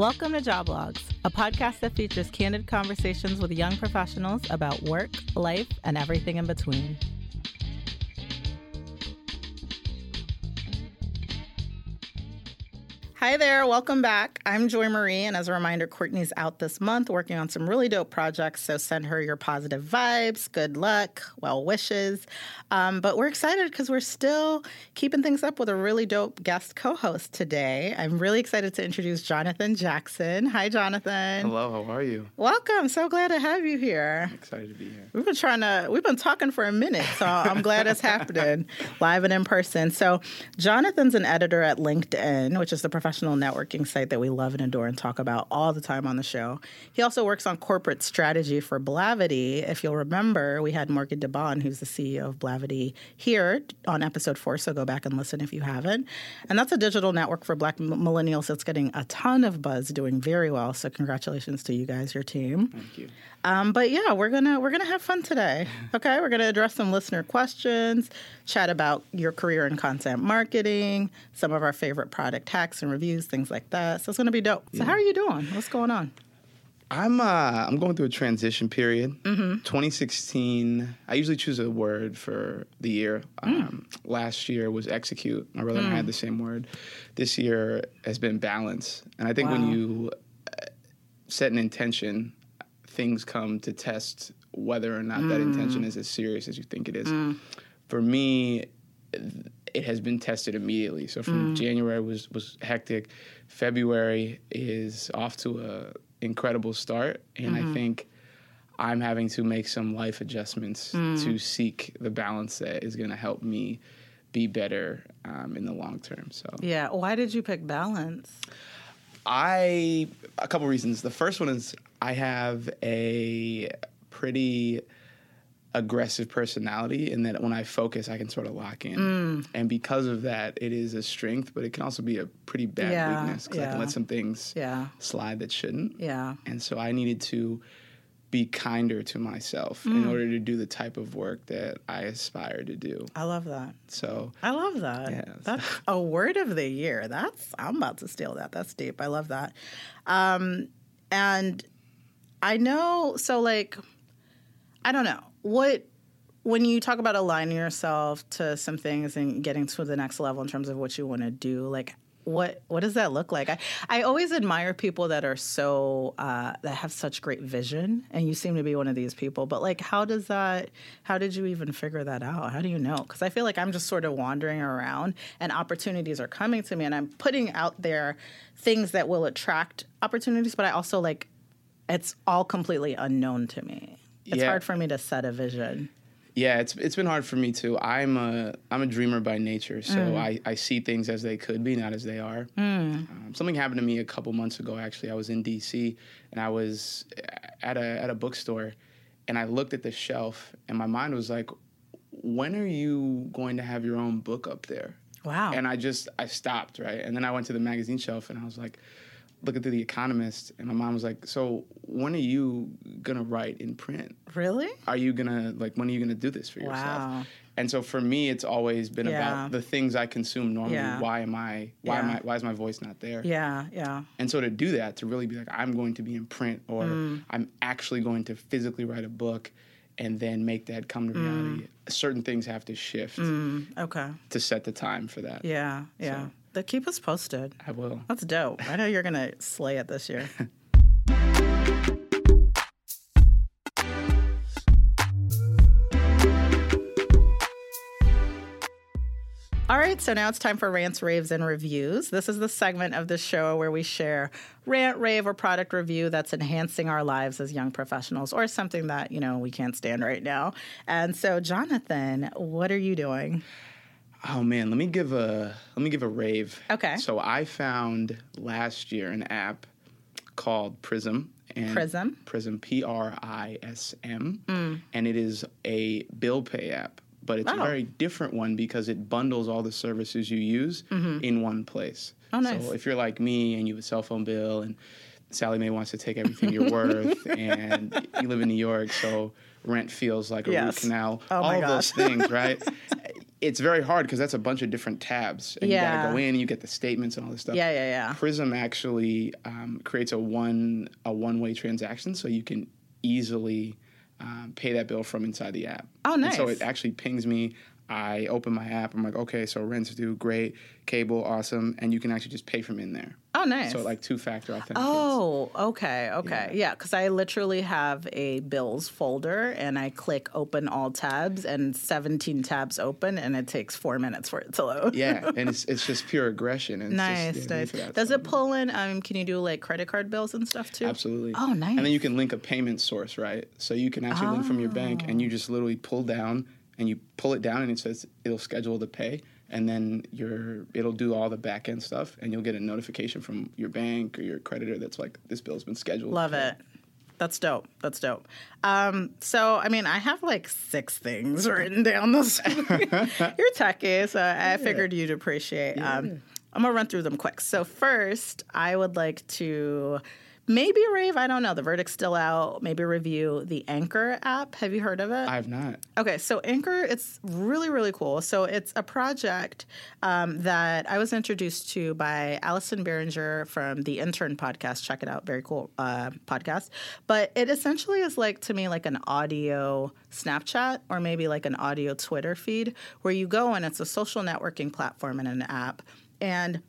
Welcome to Joblogs, a podcast that features candid conversations with young professionals about work, life, and everything in between. Hi there, welcome back. I'm Joy Marie, and as a reminder, Courtney's out this month working on some really dope projects. So send her your positive vibes, good luck, well wishes. Um, but we're excited because we're still keeping things up with a really dope guest co host today. I'm really excited to introduce Jonathan Jackson. Hi, Jonathan. Hello, how are you? Welcome. So glad to have you here. I'm excited to be here. We've been trying to, we've been talking for a minute, so I'm glad it's happening live and in person. So, Jonathan's an editor at LinkedIn, which is the professional professional networking site that we love and adore and talk about all the time on the show. He also works on corporate strategy for Blavity. If you'll remember, we had Morgan DeBaun, who's the CEO of Blavity, here on episode four, so go back and listen if you haven't. And that's a digital network for black millennials that's getting a ton of buzz, doing very well. So congratulations to you guys, your team. Thank you. Um, but yeah, we're gonna we're gonna have fun today. Okay, we're gonna address some listener questions, chat about your career in content marketing, some of our favorite product hacks and reviews, things like that. So it's gonna be dope. So how are you doing? What's going on? I'm uh, I'm going through a transition period. Mm-hmm. 2016. I usually choose a word for the year. Mm. Um, last year was execute. My brother mm. and I had mm. the same word. This year has been balance. And I think wow. when you uh, set an intention things come to test whether or not mm. that intention is as serious as you think it is. Mm. For me, it has been tested immediately. So from mm. January was was hectic. February is off to a incredible start, and mm-hmm. I think I'm having to make some life adjustments mm. to seek the balance that is going to help me be better um, in the long term. So yeah, why did you pick balance? I a couple reasons. The first one is I have a pretty aggressive personality and that when I focus, I can sort of lock in. Mm. And because of that, it is a strength, but it can also be a pretty bad yeah, weakness because yeah. I can let some things yeah. slide that shouldn't. Yeah. And so I needed to be kinder to myself mm. in order to do the type of work that I aspire to do. I love that. So I love that. Yeah, That's a word of the year. That's I'm about to steal that. That's deep. I love that. Um, and I know. So like, I don't know what when you talk about aligning yourself to some things and getting to the next level in terms of what you want to do. Like, what what does that look like? I, I always admire people that are so uh, that have such great vision, and you seem to be one of these people. But like, how does that? How did you even figure that out? How do you know? Because I feel like I'm just sort of wandering around, and opportunities are coming to me, and I'm putting out there things that will attract opportunities. But I also like it's all completely unknown to me. It's yeah. hard for me to set a vision. Yeah, it's it's been hard for me too. I'm a I'm a dreamer by nature, so mm. I, I see things as they could be, not as they are. Mm. Um, something happened to me a couple months ago. Actually, I was in D.C. and I was at a at a bookstore, and I looked at the shelf, and my mind was like, "When are you going to have your own book up there?" Wow. And I just I stopped right, and then I went to the magazine shelf, and I was like looking through The Economist, and my mom was like, "So when are you gonna write in print? Really? Are you gonna like when are you gonna do this for yourself?" Wow. And so for me, it's always been yeah. about the things I consume normally. Yeah. Why am I? Why yeah. am I? Why is my voice not there? Yeah, yeah. And so to do that, to really be like, I'm going to be in print, or mm. I'm actually going to physically write a book, and then make that come to reality. Mm. Certain things have to shift. Mm. Okay. To set the time for that. Yeah, yeah. So, but keep us posted. I will. That's dope. I know you're gonna slay it this year. All right, so now it's time for rants, raves, and reviews. This is the segment of the show where we share rant, rave, or product review that's enhancing our lives as young professionals, or something that you know we can't stand right now. And so, Jonathan, what are you doing? Oh man, let me give a let me give a rave. Okay. So I found last year an app called Prism. And Prism? Prism, P R I S M, and it is a bill pay app. But it's a Mm. Oh. very different one because it bundles all the services you use in one place. Mm-hmm. Oh, nice. So if you're like me and you have a cell phone bill and Sallie Mae wants to take everything you're worth and you live in New York, so rent feels like a Yes. root canal. Oh, all those things, right? it's very hard because that's a bunch of different tabs, and you gotta go in and you get the statements and all this stuff. Yeah, yeah, yeah. Prism actually um, creates a one a one way transaction, so you can easily um, pay that bill from inside the app. Oh, And so it actually pings me. I open my app. I'm like, okay, so rent's due, great, cable, awesome, and you can actually just pay from in there. Oh, nice. So like two factor authentication. Oh, okay, okay. Yeah, because I literally have a bills folder and I click open all tabs and 17 tabs open and it takes four minutes for it to load. Yeah, and it's it's just pure aggression. And Nice, just, yeah, nice. Does it pull in? Um, can you do like credit card bills and stuff too? Absolutely. Oh, nice. And then you can link a payment source, right? So you can actually link from your bank, and you Oh. just literally pull down, and you pull it down, and it says it'll schedule the pay, and then your it'll do all the back end stuff, and you'll get a notification from your bank or your creditor that's like this bill's been scheduled. Love it. That's dope. That's dope. Um, so, I mean, I have like six things written down. This you're techie, so I figured you'd appreciate. Um, I'm gonna run through them quick. So, first, I would like to maybe rave. I don't know. The verdict's still out. Maybe review the Anchor app. Have you heard of it? I have not. Okay, so Anchor, it's really, really cool. So it's a project um, that I was introduced to by Allison Behringer from the Intern podcast. Check it out, very cool uh, podcast. But it essentially is like to me like an audio Snapchat or maybe like an audio Twitter feed where you go and it's a social networking platform and an app and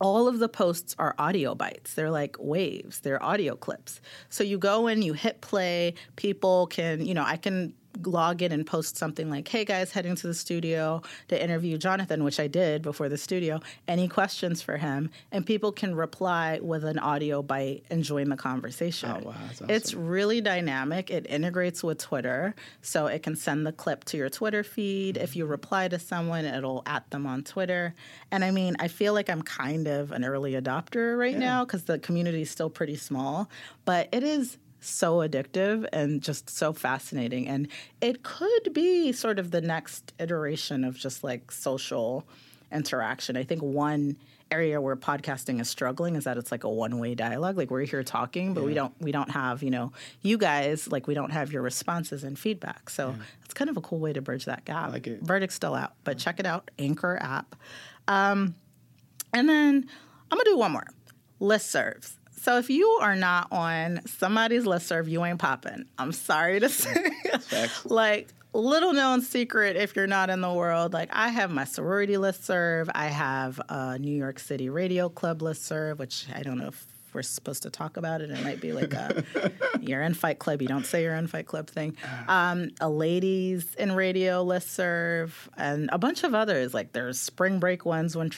all of the posts are audio bites. They're like waves, they're audio clips. So you go in, you hit play, people can, you know, I can log in and post something like, hey guys, heading to the studio to interview Jonathan, which I did before the studio. Any questions for him? And people can reply with an audio bite and join the conversation. Oh, wow, that's It's really dynamic. It integrates with Twitter, so it can send the clip to your Twitter feed. If you mm-hmm. reply to someone, it'll at them on Twitter. And I mean, I feel like I'm kind of an early adopter right now because the community is still pretty small, but it is so addictive and just so fascinating. And it could be sort of the next iteration of just like social interaction. I think one area where podcasting is struggling is that it's like a one-way dialogue. Like we're here talking but we don't we don't have you know you guys like we don't have your responses and feedback. So it's kind of a cool way to bridge that gap. Like it. verdict's still out but check it out anchor app. Um, and then i'm gonna do one more. List listservs so if you are not on somebody's list serve, you ain't popping. I'm sorry to say. Like little known secret if you're not in the world like i have my sorority list serve i have a new york city radio club list serve which i don't know if we're supposed to talk about it. It might be like a you're in fight club. You don't say you're in fight club thing. Um, a ladies in radio list serve and a bunch of others. Like there's spring break ones when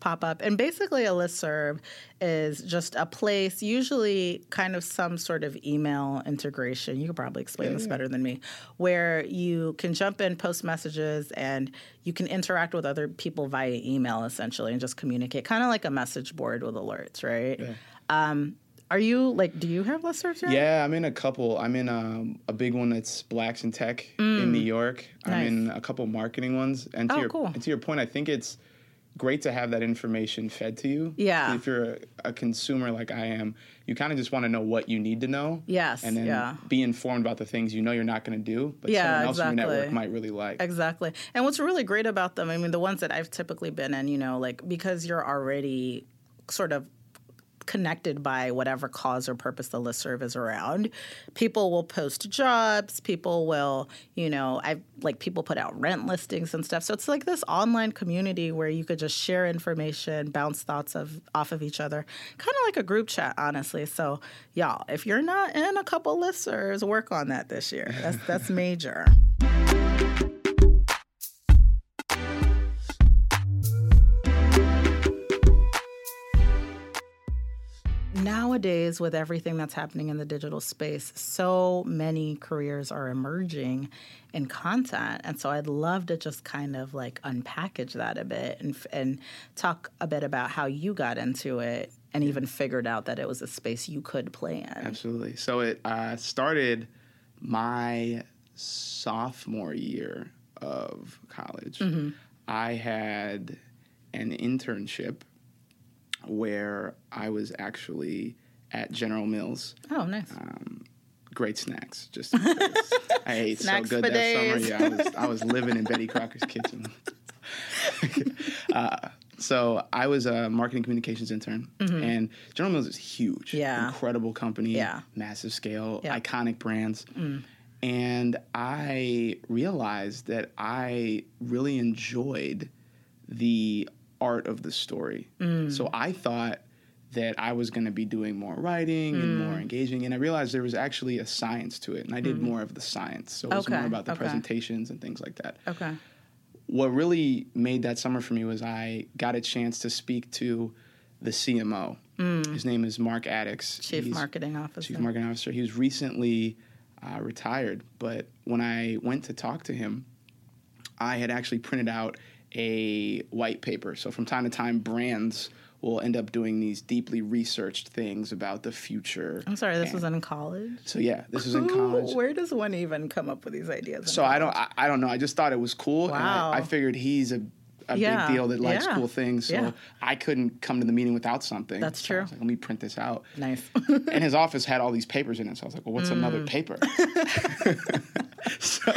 pop up and basically a list serve is just a place usually kind of some sort of email integration you could probably explain this better than me where you can jump in post messages and you can interact with other people via email essentially and just communicate kind of like a message board with alerts right um, are you like do you have listservs yet? Yeah, I'm in a couple. I'm in um, a big one that's Blacks in Tech in New York. I'm Mm. In a couple marketing ones. And to Oh, your cool. and to your point, I think it's great to have that information fed to you. Yeah. If you're a, a consumer like I am, you kind of just want to know what you need to know. Yes, And then yeah. be informed about the things you know you're not going to do, but Yeah, someone else in your network might really like. Exactly. And what's really great about them, I mean, the ones that I've typically been in, you know, like because you're already sort of connected by whatever cause or purpose the listserv is around. People will post jobs, people will, you know, I like people put out rent listings and stuff. So it's like this online community where you could just share information, bounce thoughts of off of each other. Kind of like a group chat, honestly. So, y'all, if you're not in a couple listservs, work on that this year. That's that's major. Nowadays, with everything that's happening in the digital space, so many careers are emerging in content. And so I'd love to just kind of like unpackage that a bit and, and talk a bit about how you got into it and even figured out that it was a space you could play in. Absolutely. So it uh, started my sophomore year of college. Mm-hmm. I had an internship where I was actually at General Mills. Oh, nice. Um, great snacks. Just I ate Snacks so good that days. summer. Yeah, I was, I was living in Betty Crocker's kitchen. uh, so I was a marketing communications intern, and General Mills is huge. Mm-hmm. Yeah. incredible company. Yeah. massive scale, Yeah. Mm. iconic brands. And I realized that I really enjoyed the art of the story. Mm. So I thought that I was going to be doing more writing and Mm. more engaging. And I realized there was actually a science to it. And I did more of the science. So it was Okay, more about the okay. presentations and things like that. Okay. What really made that summer for me was I got a chance to speak to the CMO. His name is Mark Addicks. Mm. Chief He's- Marketing Officer. Chief Marketing Officer. He was recently uh, retired, but when I went to talk to him, I had actually printed out a white paper. So from time to time, brands will end up doing these deeply researched things about the future. I'm sorry, this And- was in college. So yeah, this was in college. Where does one even come up with these ideas? So I don't, I, I don't know. I just thought it was cool. and Wow. I, I figured he's a, a Yeah, big deal that likes yeah, cool things. So yeah. I couldn't come to the meeting without something. That's So true. like, let me print this out. Nice. and his office had all these papers in it. So I was like, well, what's Mm. another paper? so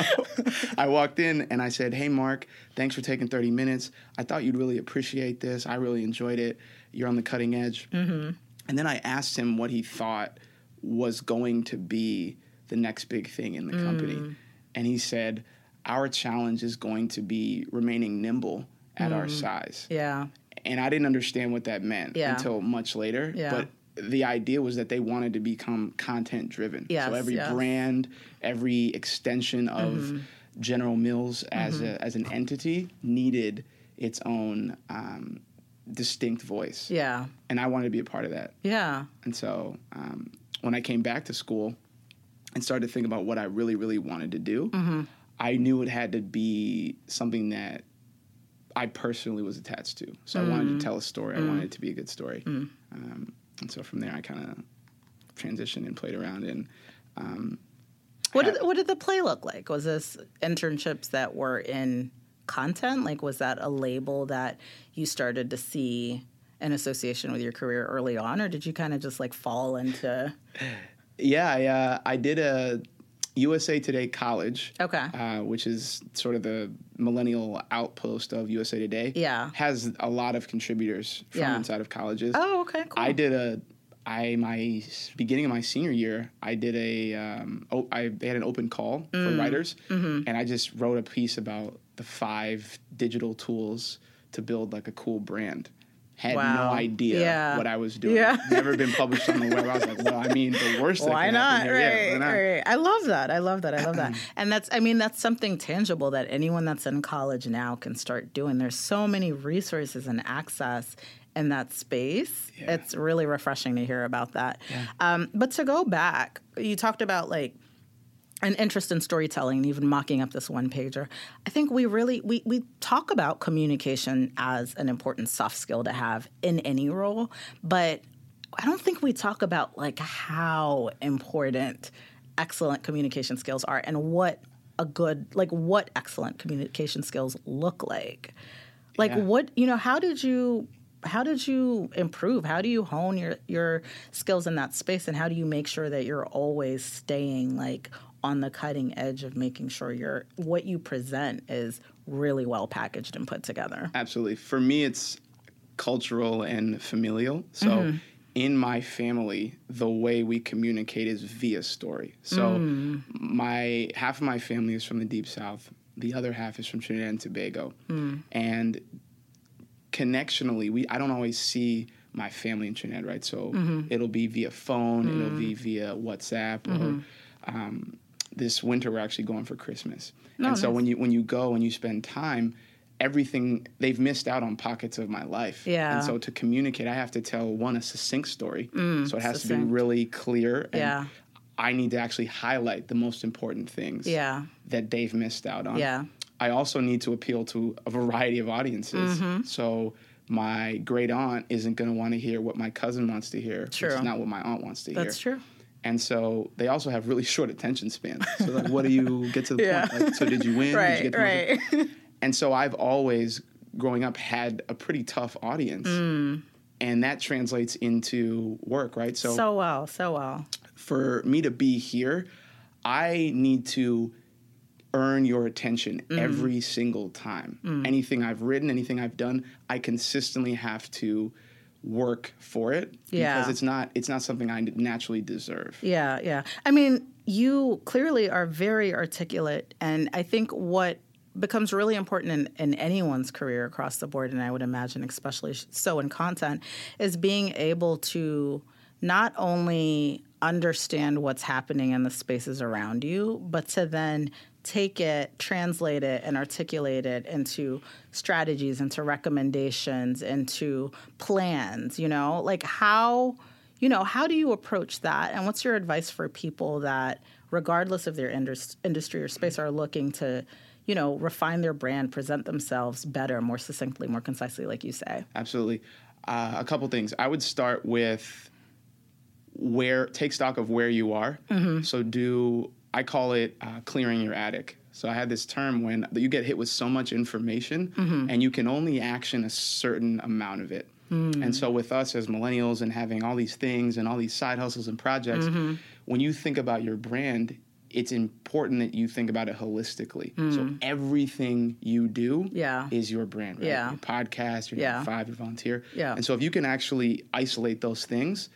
I walked in and I said, hey, Mark, thanks for taking 30 minutes. I thought you'd really appreciate this. I really enjoyed it. You're on the cutting edge. Mm-hmm. And then I asked him what he thought was going to be the next big thing in the company. Mm. And he said, our challenge is going to be remaining nimble at our size yeah. and I didn't understand what that meant Yeah. until much later. Yeah. But the idea was that they wanted to become content driven. Yes, so every yes. brand, every extension of Mm-hmm. General Mills as a, as an entity needed its own um, distinct voice. Yeah. And I wanted to be a part of that. Yeah. And so um, when I came back to school and started to think about what I really, really wanted to do, Mm-hmm. I knew it had to be something that I personally was attached to. So I wanted Mm. to tell a story. I wanted it to be a good story. Um, and so from there, I kind of transitioned and played around and um, What did what did the play look like? Was this internships that were in content? Like was that a label that you started to see in association with your career early on, or did you kind of just like fall into? yeah, I, uh, I did a USA Today College. Okay. Uh, which is sort of the millennial outpost of USA Today. Yeah. Has a lot of contributors from Yeah. inside of colleges. Oh, okay, cool. I did a, I my beginning of my senior year, I did a, um, oh, I they had an open call Mm. for writers, Mm-hmm. and I just wrote a piece about the five digital tools to build like a cool brand. Had Wow. no idea Yeah. what I was doing. Yeah. Never been published on the web. I was like, well, I mean, the worst. Why not? here- yeah, Right, why not? right. I love that. I love that. I love that. And that's, I mean, that's something tangible that anyone that's in college now can start doing. There's so many resources and access in that space. Yeah. It's really refreshing to hear about that. Um, but to go back, you talked about like, an interest in storytelling and even mocking up this one pager. I think we really we, we talk about communication as an important soft skill to have in any role but i don't think we talk about like how important excellent communication skills are and what a good like what excellent communication skills look like. Like Yeah. what you know how did you how did you improve? How do you hone your your skills in that space and how do you make sure that you're always staying like on the cutting edge of making sure your what you present is really well packaged and put together Absolutely. For me, it's cultural and familial. So Mm-hmm. in my family, the way we communicate is via story. So Mm. my half of my family is from the deep south. The other half is from Trinidad and Tobago. Mm. And connectionally, we I don't always see my family in Trinidad, right? So Mm-hmm. it'll be via phone, it'll Mm. be via WhatsApp, or um, this winter we're actually going for Christmas. Oh, and so nice. when you when you go and you spend time, everything they've missed out on pockets of my life. Yeah. And so to communicate, I have to tell one a succinct story. so it has to be really clear. And Yeah. I need to actually highlight the most important things Yeah. that they've missed out on. Yeah. I also need to appeal to a variety of audiences. Mm-hmm. So my great aunt isn't going to want to hear what my cousin wants to hear. True. It's not what my aunt wants to hear. That's true. And so they also have really short attention spans. So like, what do you get to the Yeah. point? Like, so did you win? Did you Right, get the right. And so I've always, growing up, had a pretty tough audience. And that translates into work, right? Mm. so well, so well. for me to be here, I need to earn your attention Mm. every single time. Anything I've written, anything I've done, I consistently have to work for it Yeah. because it's not it's not something I naturally deserve. Yeah, yeah. I mean, you clearly are very articulate, and I think what becomes really important in, in anyone's career across the board, and I would imagine especially so in content, is being able to not only understand what's happening in the spaces around you, but to then take it, translate it, and articulate it into strategies, into recommendations, into plans, you know? Like how you know, how do you approach that? And what's your advice for people that, regardless of their indus- industry or space, are looking to, you know, refine their brand, present themselves better, more succinctly, more concisely, like you say? Absolutely. Uh, a couple things. I would start with where take stock of where you are. So do I call it uh, clearing your attic. So I had this term when you get hit with so much information mm-hmm. and you can only action a certain amount of it. Mm. And so with us as millennials and having all these things and all these side hustles and projects, mm-hmm. when you think about your brand, it's important that you think about it holistically. Mm. So everything you do Yeah. is your brand, right? Yeah. Your podcast, your Yeah. yeah. five, your volunteer. Yeah. And so if you can actually isolate those things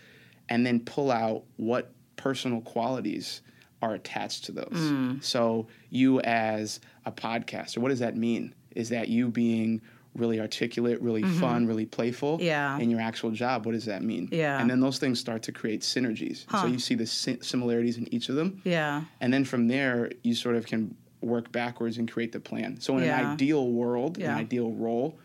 and then pull out what personal qualities are attached to those. Mm. So you as a podcaster, what does that mean? Is that you being really articulate, really fun, really playful Mm-hmm. Yeah. in your actual job? What does that mean? Yeah. And then those things start to create synergies. So you see the similarities in each of them. Yeah. And then from there, you sort of can work backwards and create the plan. So in Yeah. an ideal world, Yeah. an ideal role,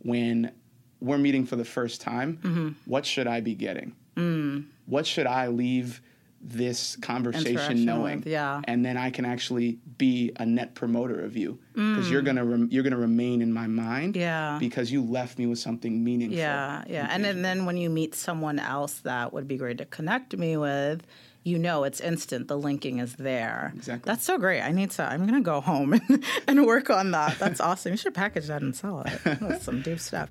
when we're meeting for the first time, Mm-hmm. what should I be getting? Mm. What should I leave this conversation knowing? with, yeah. And then I can actually be a net promoter of you because you're gonna rem- you're gonna remain in my mind. Mm. Yeah. Because you left me with something meaningful. Yeah, yeah. And then, then when you meet someone else that would be great to connect me with, you know it's instant. The linking is there. Exactly. That's so great. I need to, I'm to go home and, and work on that. That's awesome. You should package that and sell it. That's some deep stuff.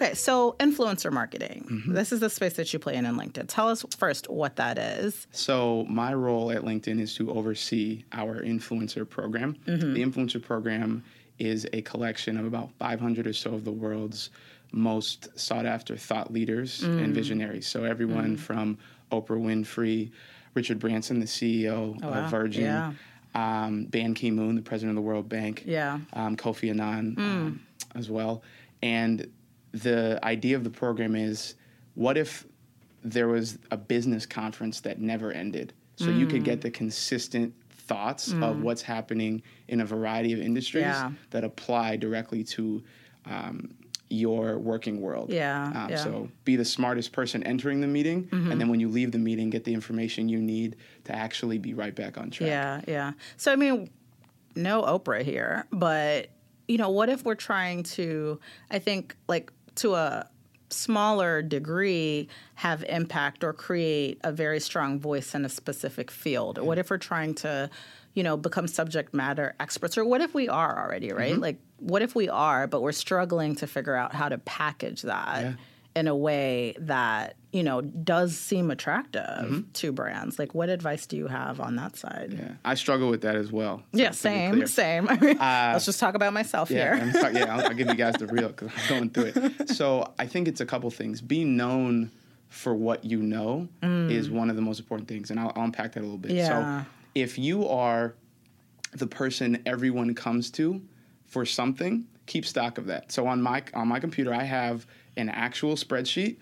Okay, so influencer marketing. Mm-hmm. This is the space that you play in in LinkedIn. Tell us first what that is. So my role at LinkedIn is to oversee our influencer program. Mm-hmm. The influencer program is a collection of about 500 or so of the world's most sought after thought leaders Mm. and visionaries. So everyone from Oprah Winfrey, Richard Branson, the CEO Oh, wow. of Virgin, Yeah. um, Ban Ki Moon, the president of the World Bank, Yeah. um, Kofi Annan um, as well. And the idea of the program is what if there was a business conference that never ended? So you could Mm. get the consistent thoughts of what's happening in a variety of industries Yeah. that apply directly to um, your working world. Yeah, Um, yeah. Mm-hmm. So be the smartest person entering the meeting, and then when you leave the meeting, get the information you need to actually be right back on track. Yeah, yeah. So I mean, no Oprah here, but you know, what if we're trying to? I think like to a smaller degree have impact or create a very strong voice in a specific field. Or what if we're trying to, you know, become subject matter experts? Or what if we are already, right? Mm-hmm. Like, what if we are, but we're struggling to figure out how to package that Yeah. In a way that you know does seem attractive to brands? Like, what advice do you have on that side? Yeah, I struggle with that as well. Yeah, to be same, same. Let's just talk about myself Yeah, here. I'm sorry, yeah, I'll, I'll give you guys the real because I'm going through it. So I think it's a couple things. being known for what you know is one of the most important things, and I'll, I'll unpack that a little bit. Mm. Yeah. So if you are the person everyone comes to for something, keep stock of that. So on my on my computer, I have an actual spreadsheet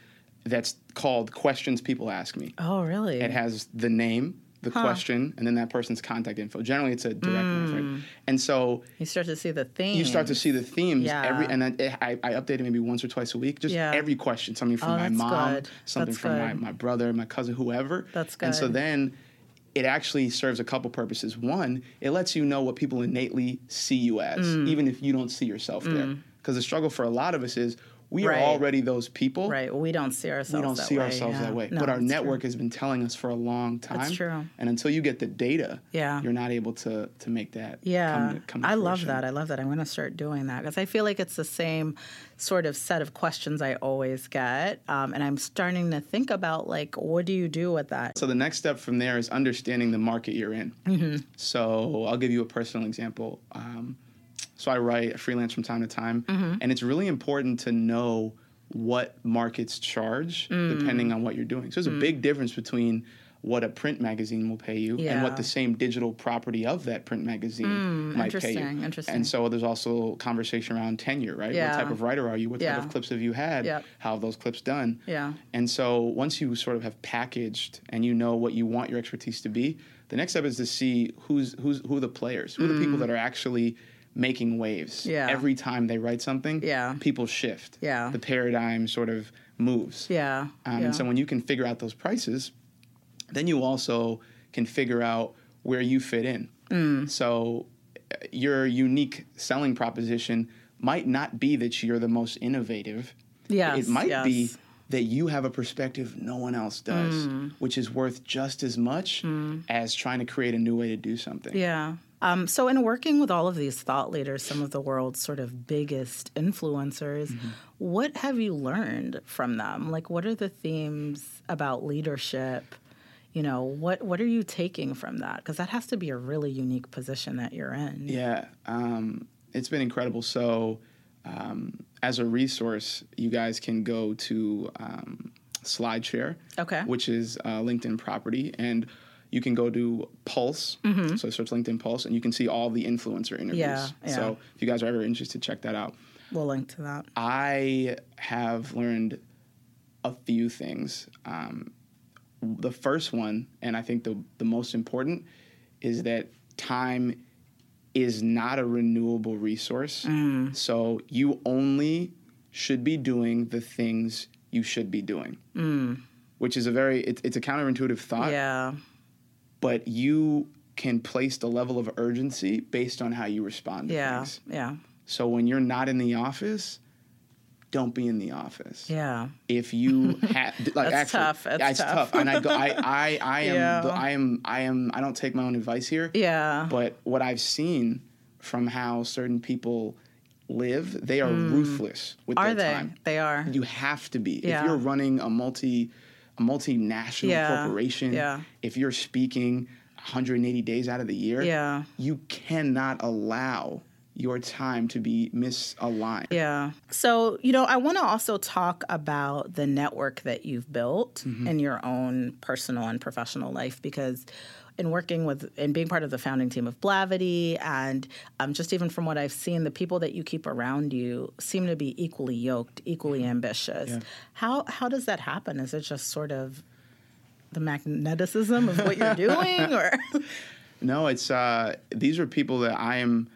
that's called questions people ask me. Oh, really? It has the name, the question, and then that person's contact info. Generally, it's a direct link, right? And so you start to see the theme. you start to see the themes Yeah. every, and then it, I, I update it maybe once or twice a week. Just Yeah. every question, something from Oh, my mom, good. something That's from my, good. my brother, my cousin, whoever. That's good. And so then it actually serves a couple purposes. One, it lets you know what people innately see you as, Mm. even if you don't see yourself there. Because the struggle for a lot of us is we Right. are already those people. Right. Well, we don't see ourselves. We don't see way. ourselves yeah. that way. No, but our that's true. network has been telling us for a long time. That's true. And until you get the data, Yeah. you're not able to to make that Yeah, come to, come to I love that. I love that. I'm going to start doing that because I feel like it's the same sort of set of questions I always get, um, and I'm starting to think about like, what do you do with that? So the next step from there is understanding the market you're in. Mm-hmm. So I'll give you a personal example. Um, so I write freelance from time to time, Mm-hmm. and it's really important to know what markets charge Mm. depending on what you're doing. So there's a big difference between what a print magazine will pay you and what the same digital property of that print magazine might pay you. interesting, interesting. And so there's also conversation around tenure, right? Yeah. What type of writer are you? What type of clips have you had? Yep. How have those clips done? Yeah. And so once you sort of have packaged and you know what you want your expertise to be, the next step is to see who's who's who are the players, who are the people that are actually making waves. Mm. Yeah. Every time they write something, Yeah. people shift. Yeah. The paradigm sort of moves. Yeah. Um, yeah. And so when you can figure out those prices, then you also can figure out where you fit in. Mm. So uh, your unique selling proposition might not be that you're the most innovative. Yes, It might be that you have a perspective no one else does, Mm. which is worth just as much as trying to create a new way to do something. Yeah. Um, so, in working with all of these thought leaders, some of the world's sort of biggest influencers, Mm-hmm. what have you learned from them? Like, what are the themes about leadership? You know, what what are you taking from that? Because that has to be a really unique position that you're in. Yeah, um, it's been incredible. So, um, as a resource, you guys can go to um, SlideShare, Okay. which is uh, LinkedIn property, and you can go to Pulse. So search LinkedIn Pulse, and you can see all the influencer interviews. Mm-hmm. Yeah, yeah. So if you guys are ever interested, check that out. We'll link to that. I have learned a few things. Um, the first one, and I think the, the most important, is that time is not a renewable resource. So you only should be doing the things you should be doing, which is a very, it, it's a counterintuitive thought, Yeah. But you can place the level of urgency based on how you respond to Yeah. things. Yeah. So when you're not in the office, don't be in the office. Yeah. If you have like That's actually, tough. That's it's tough. and I go, I, I, I am, Yeah. the, I am, I am, I don't take my own advice here. Yeah. But what I've seen from how certain people live, they are hmm. ruthless with. Are their they? time. They are. You have to be. Yeah. If you're running a multi, a multinational Yeah. corporation, Yeah. if you're speaking 180 days out of the year, Yeah. you cannot allow your time to be misaligned. Yeah. So, you know, I want to also talk about the network that you've built Mm-hmm. in your own personal and professional life because in working with and being part of the founding team of Blavity, and um, just even from what I've seen, the people that you keep around you seem to be equally yoked, equally ambitious. Yeah. How how does that happen? Is it just sort of the magneticism of what you're doing, or No, it's uh, these are people that I am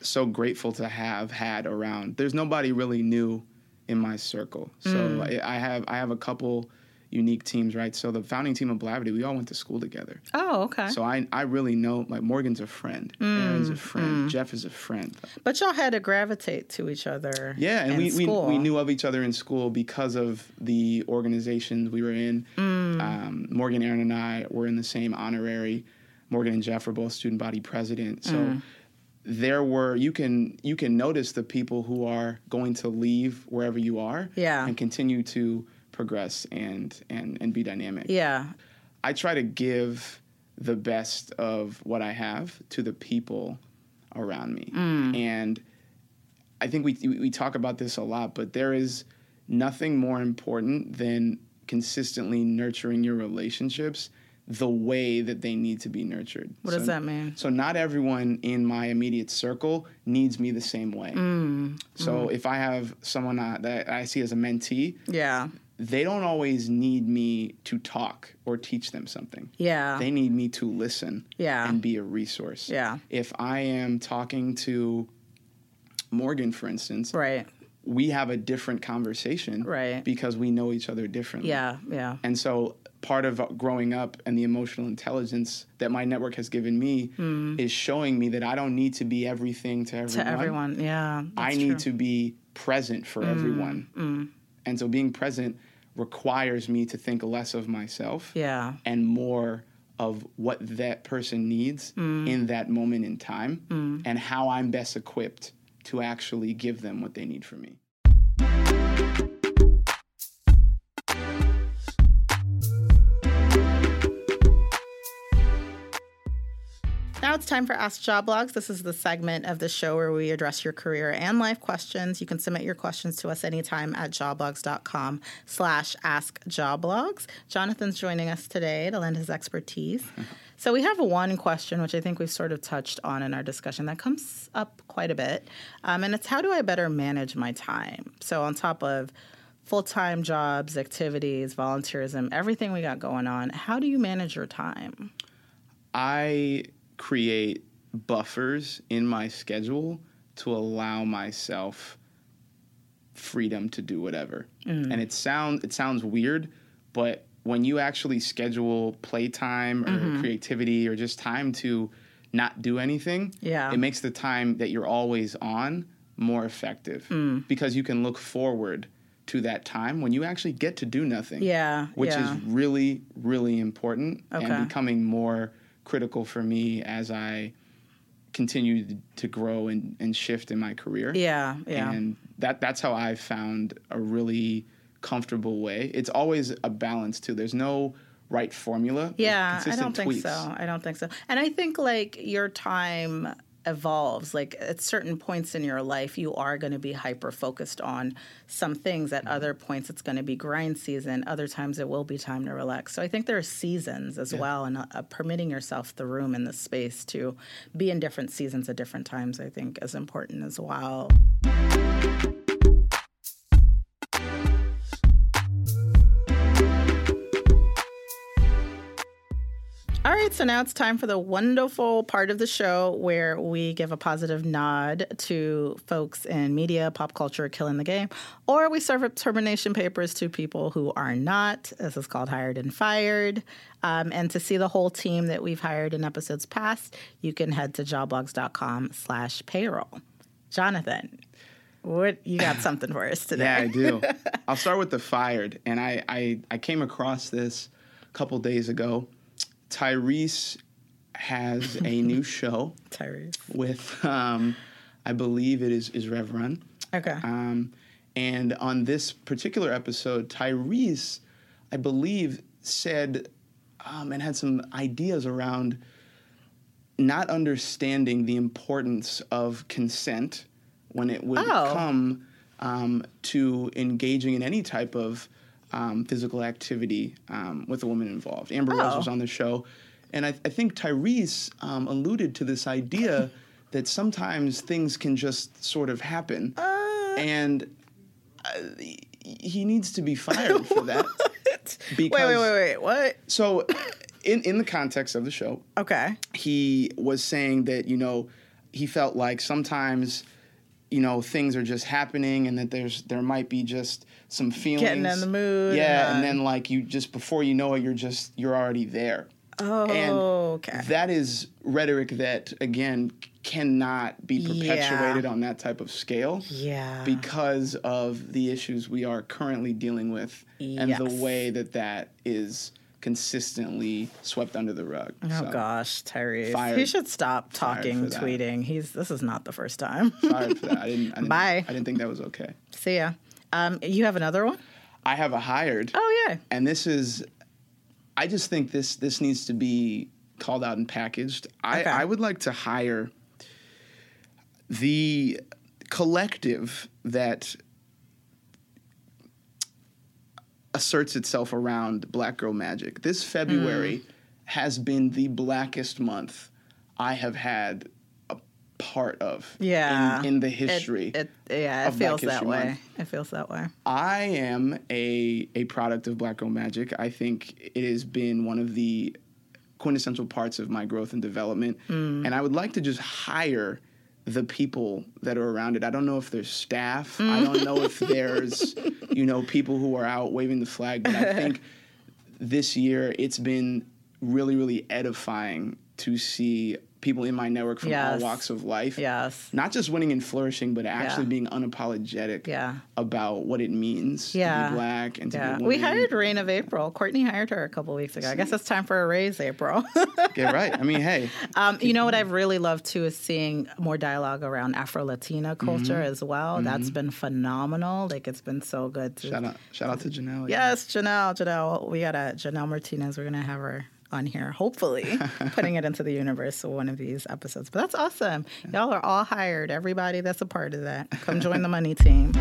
so grateful to have had around. There's nobody really new in my circle, so I, I have I have a couple unique teams, right? So the founding team of Blavity, we all went to school together. oh, okay. So I I really know like Morgan's a friend, Aaron's a friend, Jeff is a friend. but y'all had to gravitate to each other. Yeah, and in we, we school. we knew of each other in school because of the organizations we were in. Mm. Um, Morgan, Aaron, and I were in the same honorary. Morgan and Jeff were both student body president. So Mm. there were you can you can notice the people who are going to leave wherever you are, Yeah. and continue to progress and and and be dynamic. Yeah, I try to give the best of what I have to the people around me. And I think we we talk about this a lot, but there is nothing more important than consistently nurturing your relationships the way that they need to be nurtured. what So- does that mean? so not everyone in my immediate circle needs me the same way. Mm, So if I have someone uh, that I see as a mentee, Yeah, they don't always need me to talk or teach them something. yeah, They need me to listen Yeah. and be a resource. Yeah. If I am talking to Morgan, for instance, right. we have a different conversation Right. because we know each other differently. Yeah, yeah, And so part of growing up and the emotional intelligence that my network has given me is showing me that I don't need to be everything to everyone. To everyone. Yeah, I need true. Mm, to be present for everyone. And so being present requires me to think less of myself Yeah, and more of what that person needs Mm. in that moment in time and how I'm best equipped to actually give them what they need from me. It's time for Ask Job Blogs. This is the segment of the show where we address your career and life questions. You can submit your questions to us anytime at jobblogs.com slash askjobblogs. Jonathan's joining us today to lend his expertise. So we have one question, which I think we've sort of touched on in our discussion that comes up quite a bit. Um, and it's how do I better manage my time? So on top of full-time jobs, activities, volunteerism, everything we got going on, how do you manage your time? I create buffers in my schedule to allow myself freedom to do whatever. Mm. And it sound it sounds weird, but when you actually schedule playtime or Mm-hmm. creativity or just time to not do anything, Yeah. it makes the time that you're always on more effective Mm. because you can look forward to that time when you actually get to do nothing Yeah, which yeah. is really, really important Okay. and becoming more critical for me as I continue to grow and, and shift in my career. Yeah, yeah. And that that's how I've found a really comfortable way. It's always a balance too. There's no right formula. Yeah, I don't think so. I don't think so. And I think like your time evolves. Like at certain points in your life, you are going to be hyper focused on some things. At other points, it's going to be grind season. Other times, it will be time to relax. So I think there are seasons as well, and uh, uh, permitting yourself the room and the space to be in different seasons at different times, I think, is important as well. Right, so now it's time for the wonderful part of the show where we give a positive nod to folks in media, pop culture, killing the game, or we serve up termination papers to people who are not. This is called Hired and Fired. Um, and to see the whole team that we've hired in episodes past, you can head to jobblogs.com slash payroll. Jonathan, what you got something for us today? Yeah, I do. I'll start with the fired. And I, I, I came across this a couple days ago. Tyrese has a new show Tyrese. with, um, I believe it is, is Rev Run. Okay. Um, and on this particular episode, Tyrese, I believe, said um, and had some ideas around not understanding the importance of consent when it would Oh. come um, to engaging in any type of um, physical activity um, with a woman involved. Amber Rose Oh. was on the show. And I, I think Tyrese um, alluded to this idea that sometimes things can just sort of happen. Uh. and uh, he needs to be fired for that. wait, wait, wait, wait. What? So, in, in the context of the show, Okay. he was saying that you know he felt like sometimes you know things are just happening and that there's there might be just some feelings Getting in the mood yeah and and- then like you just before you know it you're just you're already there Oh, and okay. that is rhetoric that again cannot be perpetuated Yeah. on that type of scale Yeah. because of the issues we are currently dealing with and the way that that is consistently swept under the rug Oh So, gosh, Tyrese. Fired. He should stop talking, tweeting. He's this is not the first time. fired for that I didn't, I didn't Bye. I didn't think that was okay See ya. Um, you have another one? I have a hired Oh yeah. and this is i just think this this needs to be called out and packaged i Okay. i would like to hire the collective that asserts itself around black girl magic this february Mm. has been the blackest month i have had a part of Yeah. in, in the history It, yeah, it of Black feels that way. Month. It feels that way. I am a a product of Black Girl Magic. I think it has been one of the quintessential parts of my growth and development. Mm. And I would like to just hire the people that are around it. I don't know if there's staff. Mm. I don't know if there's, you know, people who are out waving the flag. But I think this year it's been really, really edifying to see people in my network from Yes. all walks of life Yes. not just winning and flourishing, but actually Yeah. being unapologetic Yeah. about what it means Yeah. to be black and to Yeah. be We hired Rain of April. Courtney hired her a couple weeks ago. I guess it's time for a raise, April. Get right. I mean, hey, Um, you know what I've really loved too is seeing more dialogue around Afro Latina culture Mm-hmm. as well. That's been phenomenal. Like it's been so good. To, shout out, shout out to Janelle. Yes, Janelle. Janelle. We got a Janelle Martinez. We're gonna have her on here, hopefully, putting it into the universe for one of these episodes. But that's awesome. Y'all are all hired. Everybody that's a part of that. Come join the money team.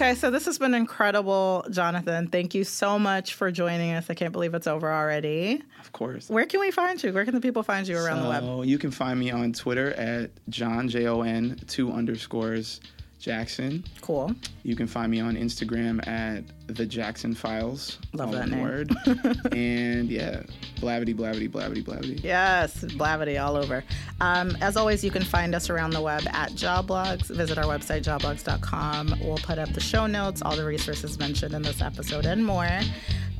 Okay, so this has been incredible, Jonathan. Thank you so much for joining us. I can't believe it's over already. of course. Where can we find you? Where can the people find you around the web? You can find me on Twitter at John J O N two underscores Jackson. Cool. You can find me on Instagram at the Jackson Files. Love that name. word. and yeah, blavity, blavity, blavity, blavity. Yes, blavity all over. Um, as always, you can find us around the web at Jobblogs. Visit our website, jobblogs.com. We'll put up the show notes, all the resources mentioned in this episode, and more.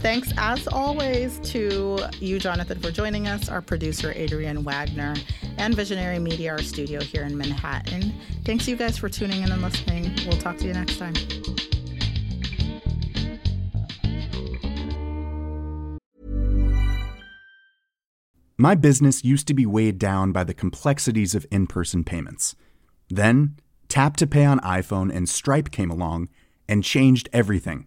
Thanks, as always, to you, Jonathan, for joining us, our producer, Adrian Wagner, and Visionary Media, our studio here in Manhattan. Thanks, you guys, for tuning in and listening. We'll talk to you next time. My business used to be weighed down by the complexities of in person payments. Then, Tap to Pay on iPhone and Stripe came along and changed everything.